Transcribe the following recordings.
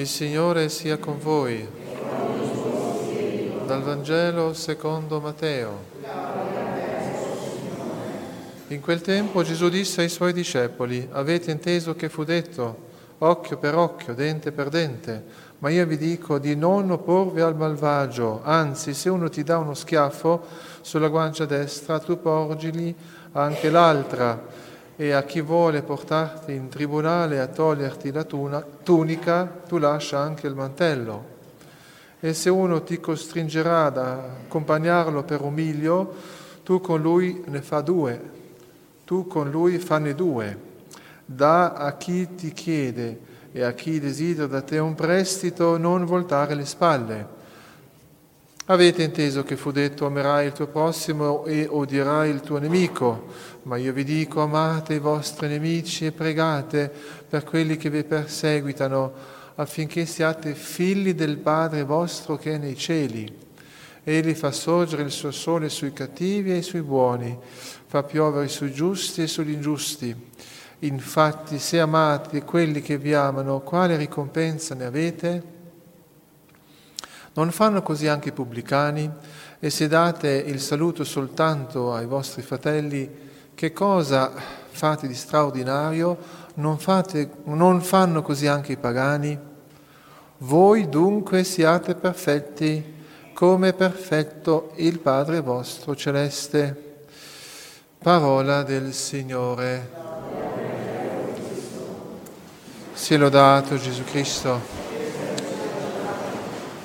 Il Signore sia con voi. Dal Vangelo secondo Matteo. In quel tempo Gesù disse ai suoi discepoli, avete inteso che fu detto, occhio per occhio, dente per dente, ma io vi dico di non opporvi al malvagio, anzi se uno ti dà uno schiaffo sulla guancia destra, tu porgili anche l'altra e a chi vuole portarti in tribunale a toglierti la tuna, tunica, tu lascia anche il mantello. E se uno ti costringerà ad accompagnarlo per un miglio, tu con lui ne fa due, tu con lui fanne due. Da a chi ti chiede e a chi desidera da te un prestito non voltare le spalle Avete inteso che fu detto amerai il tuo prossimo e odierai il tuo nemico, ma io vi dico amate i vostri nemici e pregate per quelli che vi perseguitano, affinché siate figli del Padre vostro che è nei cieli. Egli fa sorgere il suo sole sui cattivi e sui buoni, fa piovere sui giusti e sugli ingiusti. Infatti, se amate quelli che vi amano, quale ricompensa ne avete? Non fanno così anche i pubblicani? E se date il saluto soltanto ai vostri fratelli, che cosa fate di straordinario? Non, fate, non fanno così anche i pagani? Voi dunque siate perfetti come perfetto il Padre vostro celeste. Parola del Signore. Sia lodato Gesù Cristo.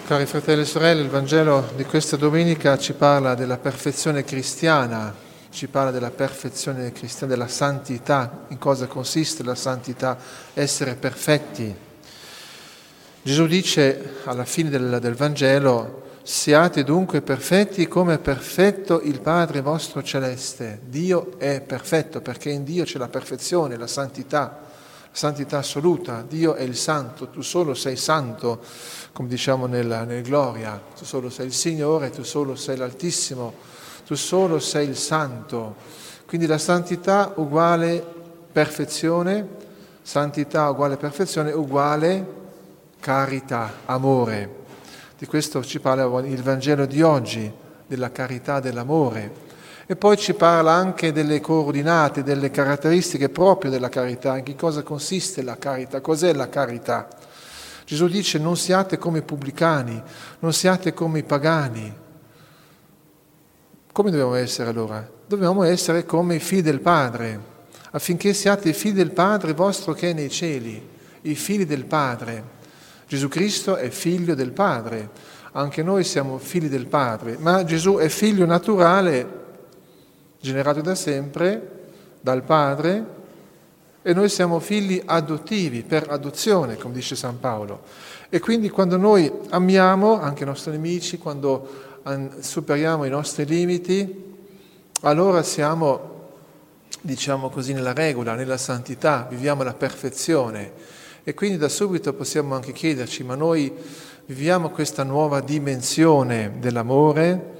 Cari fratelli e sorelle, il Vangelo di questa domenica ci parla della perfezione cristiana, ci parla della perfezione cristiana, della santità, in cosa consiste la santità, essere perfetti. Gesù dice alla fine del, del Vangelo, siate dunque perfetti come è perfetto il Padre vostro celeste. Dio è perfetto perché in Dio c'è la perfezione, la santità santità assoluta, Dio è il santo, tu solo sei santo, come diciamo nella, nel Gloria, tu solo sei il Signore, tu solo sei l'Altissimo, tu solo sei il santo. Quindi la santità uguale perfezione, santità uguale perfezione uguale carità, amore. Di questo ci parla il Vangelo di oggi, della carità, dell'amore. E poi ci parla anche delle coordinate, delle caratteristiche proprio della carità, in che cosa consiste la carità, cos'è la carità. Gesù dice non siate come i pubblicani, non siate come i pagani. Come dobbiamo essere allora? Dobbiamo essere come i figli del Padre, affinché siate i figli del Padre vostro che è nei cieli, i figli del Padre. Gesù Cristo è figlio del Padre, anche noi siamo figli del Padre, ma Gesù è figlio naturale generato da sempre dal Padre e noi siamo figli adottivi per adozione, come dice San Paolo. E quindi quando noi amiamo anche i nostri nemici, quando superiamo i nostri limiti, allora siamo, diciamo così, nella regola, nella santità, viviamo la perfezione. E quindi da subito possiamo anche chiederci, ma noi viviamo questa nuova dimensione dell'amore,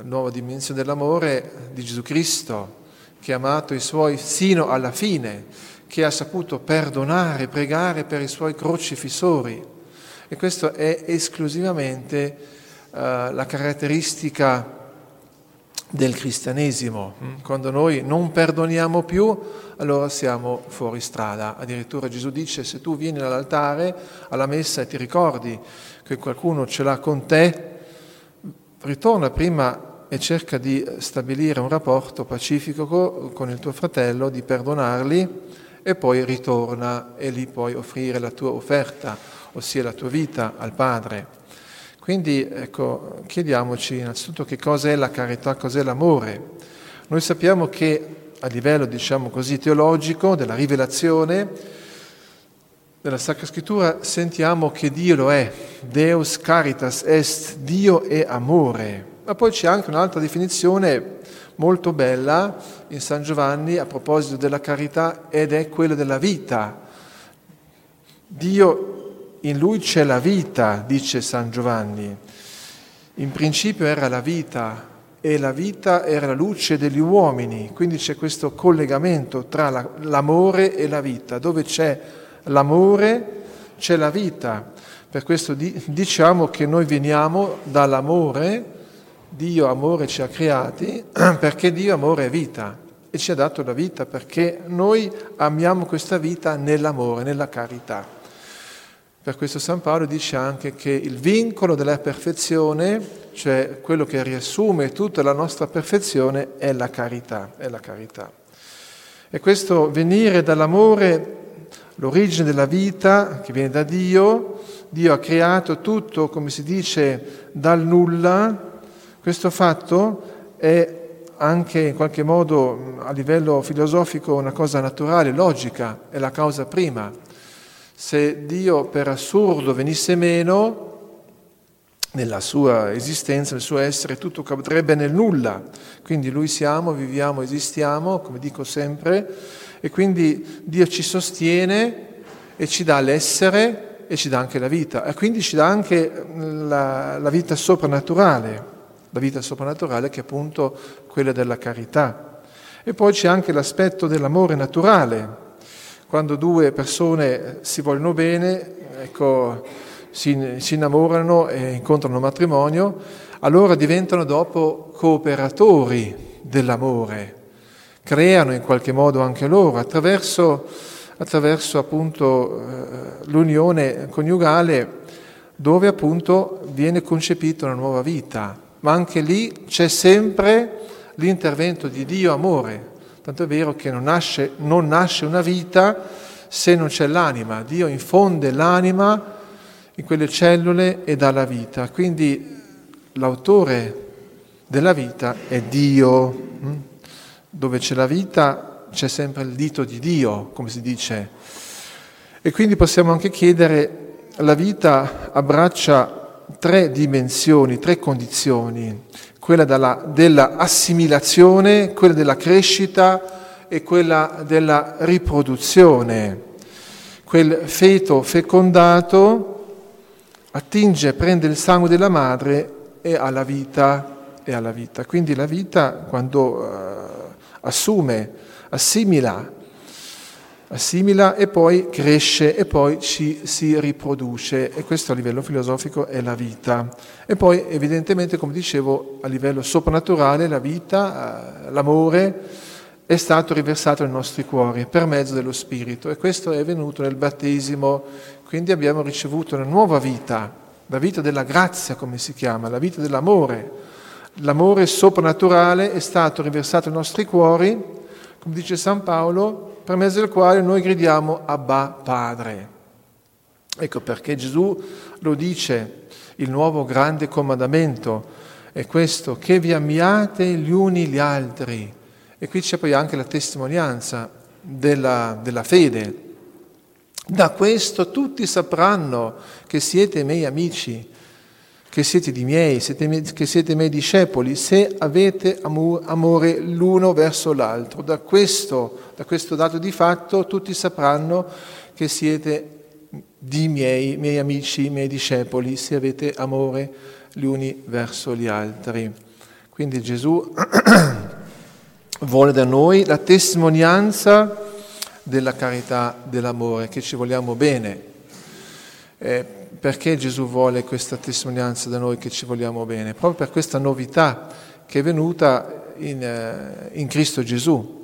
la nuova dimensione dell'amore di Gesù Cristo, che ha amato i suoi sino alla fine, che ha saputo perdonare, pregare per i suoi crocifissori. E questo è esclusivamente uh, la caratteristica del cristianesimo. Mm? Quando noi non perdoniamo più, allora siamo fuori strada. Addirittura Gesù dice, se tu vieni all'altare, alla messa e ti ricordi che qualcuno ce l'ha con te, ritorna prima e cerca di stabilire un rapporto pacifico con il tuo fratello, di perdonarli e poi ritorna e lì puoi offrire la tua offerta, ossia la tua vita al Padre. Quindi ecco, chiediamoci innanzitutto che cosa è la carità, cos'è l'amore. Noi sappiamo che a livello, diciamo così, teologico, della rivelazione, della Sacra Scrittura, sentiamo che Dio lo è. Deus caritas est, Dio è amore. Ma poi c'è anche un'altra definizione molto bella in San Giovanni a proposito della carità ed è quella della vita. Dio, in lui c'è la vita, dice San Giovanni. In principio era la vita e la vita era la luce degli uomini, quindi c'è questo collegamento tra la, l'amore e la vita. Dove c'è l'amore c'è la vita. Per questo diciamo che noi veniamo dall'amore, Dio amore ci ha creati, perché Dio amore è vita e ci ha dato la vita perché noi amiamo questa vita nell'amore, nella carità. Per questo San Paolo dice anche che il vincolo della perfezione, cioè quello che riassume tutta la nostra perfezione, è la carità. È la carità. E questo venire dall'amore, l'origine della vita che viene da Dio, Dio ha creato tutto, come si dice, dal nulla, questo fatto è anche in qualche modo a livello filosofico una cosa naturale, logica, è la causa prima. Se Dio per assurdo venisse meno, nella sua esistenza, nel suo essere, tutto cadrebbe nel nulla. Quindi lui siamo, viviamo, esistiamo, come dico sempre, e quindi Dio ci sostiene e ci dà l'essere e ci dà anche la vita, e quindi ci dà anche la, la vita soprannaturale la vita soprannaturale che è appunto quella della carità. E poi c'è anche l'aspetto dell'amore naturale. Quando due persone si vogliono bene, ecco, si, si innamorano e incontrano matrimonio, allora diventano dopo cooperatori dell'amore, creano in qualche modo anche loro attraverso, attraverso appunto eh, l'unione coniugale dove appunto viene concepita una nuova vita ma anche lì c'è sempre l'intervento di Dio amore. Tanto è vero che non nasce, non nasce una vita se non c'è l'anima. Dio infonde l'anima in quelle cellule e dà la vita. Quindi l'autore della vita è Dio. Hm? Dove c'è la vita c'è sempre il dito di Dio, come si dice. E quindi possiamo anche chiedere, la vita abbraccia tre dimensioni, tre condizioni, quella della, dell'assimilazione, quella della crescita e quella della riproduzione. Quel feto fecondato attinge, prende il sangue della madre e ha la vita. E ha vita. Quindi la vita quando uh, assume, assimila assimila e poi cresce e poi ci si riproduce e questo a livello filosofico è la vita. E poi evidentemente, come dicevo, a livello soprannaturale la vita, eh, l'amore è stato riversato nei nostri cuori per mezzo dello Spirito e questo è venuto nel battesimo, quindi abbiamo ricevuto una nuova vita, la vita della grazia come si chiama, la vita dell'amore. L'amore soprannaturale è stato riversato nei nostri cuori, come dice San Paolo, per mezzo del quale noi gridiamo Abba Padre. Ecco perché Gesù lo dice, il nuovo grande comandamento è questo, che vi amiate gli uni gli altri. E qui c'è poi anche la testimonianza della, della fede. Da questo tutti sapranno che siete miei amici che siete di miei, siete, che siete miei discepoli, se avete amore l'uno verso l'altro. Da questo, da questo dato di fatto tutti sapranno che siete di miei, miei amici, miei discepoli, se avete amore gli uni verso gli altri. Quindi Gesù vuole da noi la testimonianza della carità, dell'amore, che ci vogliamo bene. Eh, perché Gesù vuole questa testimonianza da noi che ci vogliamo bene? Proprio per questa novità che è venuta in, eh, in Cristo Gesù.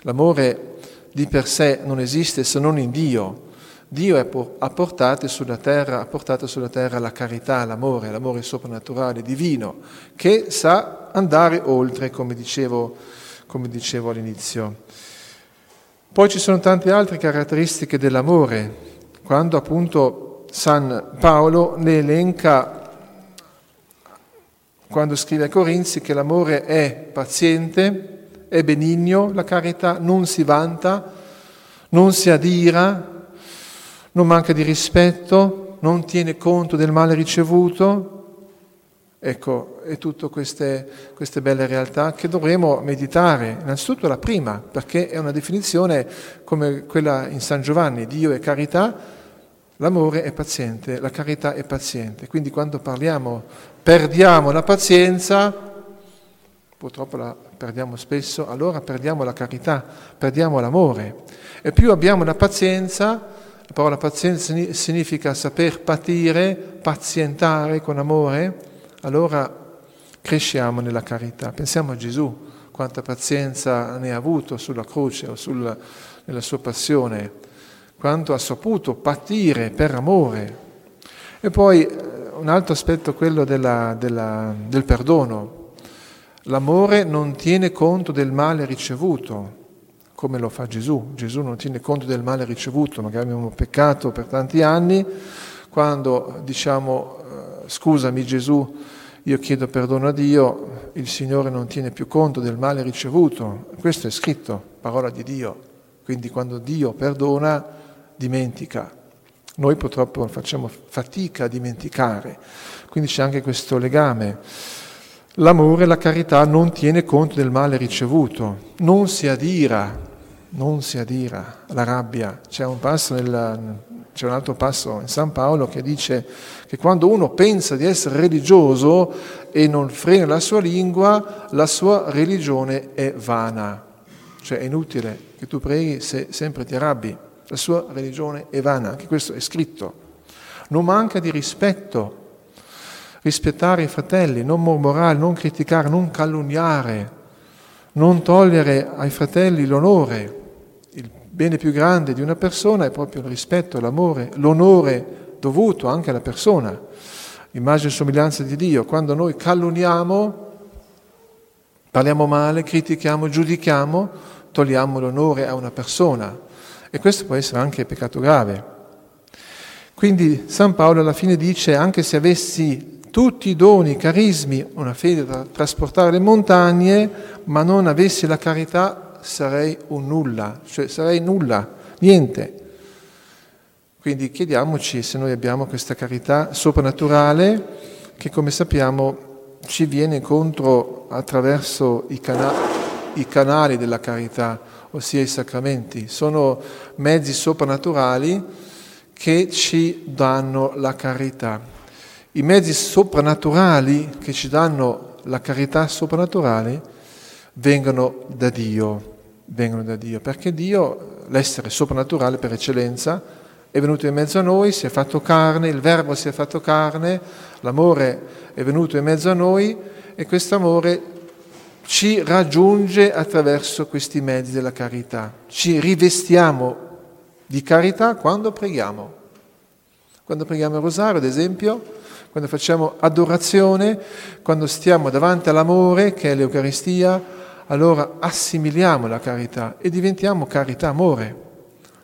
L'amore di per sé non esiste se non in Dio. Dio ha portato sulla terra, ha portato sulla terra la carità, l'amore, l'amore soprannaturale, divino, che sa andare oltre, come dicevo, come dicevo all'inizio. Poi ci sono tante altre caratteristiche dell'amore, quando appunto San Paolo ne elenca quando scrive ai Corinzi che l'amore è paziente, è benigno, la carità non si vanta, non si adira, non manca di rispetto, non tiene conto del male ricevuto. Ecco, e tutte queste, queste belle realtà che dovremo meditare. Innanzitutto la prima, perché è una definizione come quella in San Giovanni, Dio è carità, L'amore è paziente, la carità è paziente. Quindi quando parliamo, perdiamo la pazienza, purtroppo la perdiamo spesso, allora perdiamo la carità, perdiamo l'amore. E più abbiamo la pazienza, La parola pazienza significa saper patire, pazientare con amore, allora cresciamo nella carità. Pensiamo a Gesù, quanta pazienza ne ha avuto sulla croce o sul, nella sua passione, quanto ha saputo patire per amore. E poi eh, un altro aspetto quello della, della, del perdono. L'amore non tiene conto del male ricevuto, come lo fa Gesù. Gesù non tiene conto del male ricevuto, magari abbiamo peccato per tanti anni, quando diciamo eh, scusami Gesù, io chiedo perdono a Dio, il Signore non tiene più conto del male ricevuto. Questo è scritto, parola di Dio. Quindi quando Dio perdona, dimentica. Noi purtroppo facciamo fatica a dimenticare. Quindi c'è anche questo legame. L'amore, la carità non tiene conto del male ricevuto, non si adira, non si adira, la rabbia. C'è un, nel, c'è un altro passo in San Paolo che dice che quando uno pensa di essere religioso e non frena la sua lingua, la sua religione è vana. Cioè è inutile che tu preghi se sempre ti arrabbi. La sua religione è vana, anche questo è scritto. Non manca di rispetto rispettare i fratelli, non mormorare, non criticare, non calunniare, non togliere ai fratelli l'onore. Il bene più grande di una persona è proprio il rispetto, l'amore, l'onore dovuto anche alla persona. Immagine e somiglianza di Dio. Quando noi calunniamo, parliamo male, critichiamo, giudichiamo, togliamo l'onore a una persona. E questo può essere anche peccato grave. Quindi San Paolo alla fine dice, anche se avessi tutti i doni, carismi, una fede da trasportare le montagne, ma non avessi la carità sarei un nulla, cioè sarei nulla, niente. Quindi chiediamoci se noi abbiamo questa carità soprannaturale che come sappiamo ci viene incontro attraverso i, cana- i canali della carità, ossia i sacramenti. Sono mezzi soprannaturali che ci danno la carità. I mezzi soprannaturali che ci danno la carità soprannaturale vengono da Dio, vengono da Dio, perché Dio, l'essere soprannaturale per eccellenza, è venuto in mezzo a noi, si è fatto carne, il Verbo si è fatto carne, l'amore è venuto in mezzo a noi e questo amore ci raggiunge attraverso questi mezzi della carità. Ci rivestiamo di carità quando preghiamo. Quando preghiamo il rosario, ad esempio, quando facciamo adorazione, quando stiamo davanti all'amore che è l'Eucaristia, allora assimiliamo la carità e diventiamo carità, amore.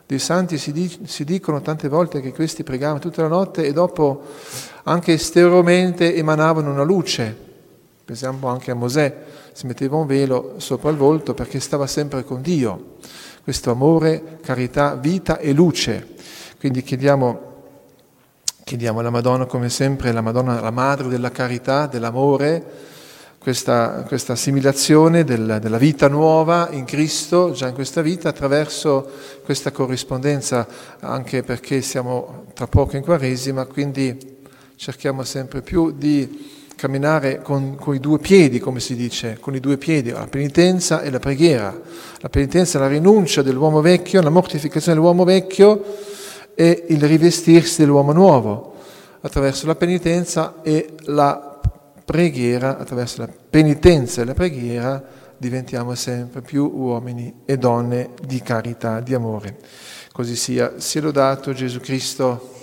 Dei santi si, di, si dicono tante volte che questi pregavano tutta la notte e dopo anche esteriormente emanavano una luce. Pensiamo anche a Mosè, si metteva un velo sopra il volto perché stava sempre con Dio. Questo amore, carità, vita e luce. Quindi chiediamo Chiediamo alla Madonna, come sempre, la Madonna, la madre della carità, dell'amore, questa, questa assimilazione del, della vita nuova in Cristo, già in questa vita, attraverso questa corrispondenza, anche perché siamo tra poco in Quaresima, quindi cerchiamo sempre più di camminare con, con, i due piedi, come si dice, con i due piedi, la penitenza e la preghiera. La penitenza è la rinuncia dell'uomo vecchio, la mortificazione dell'uomo vecchio, e il rivestirsi dell'uomo nuovo attraverso la penitenza e la preghiera, attraverso la penitenza e la preghiera diventiamo sempre più uomini e donne di carità, di amore. Così sia, sia lodato Gesù Cristo.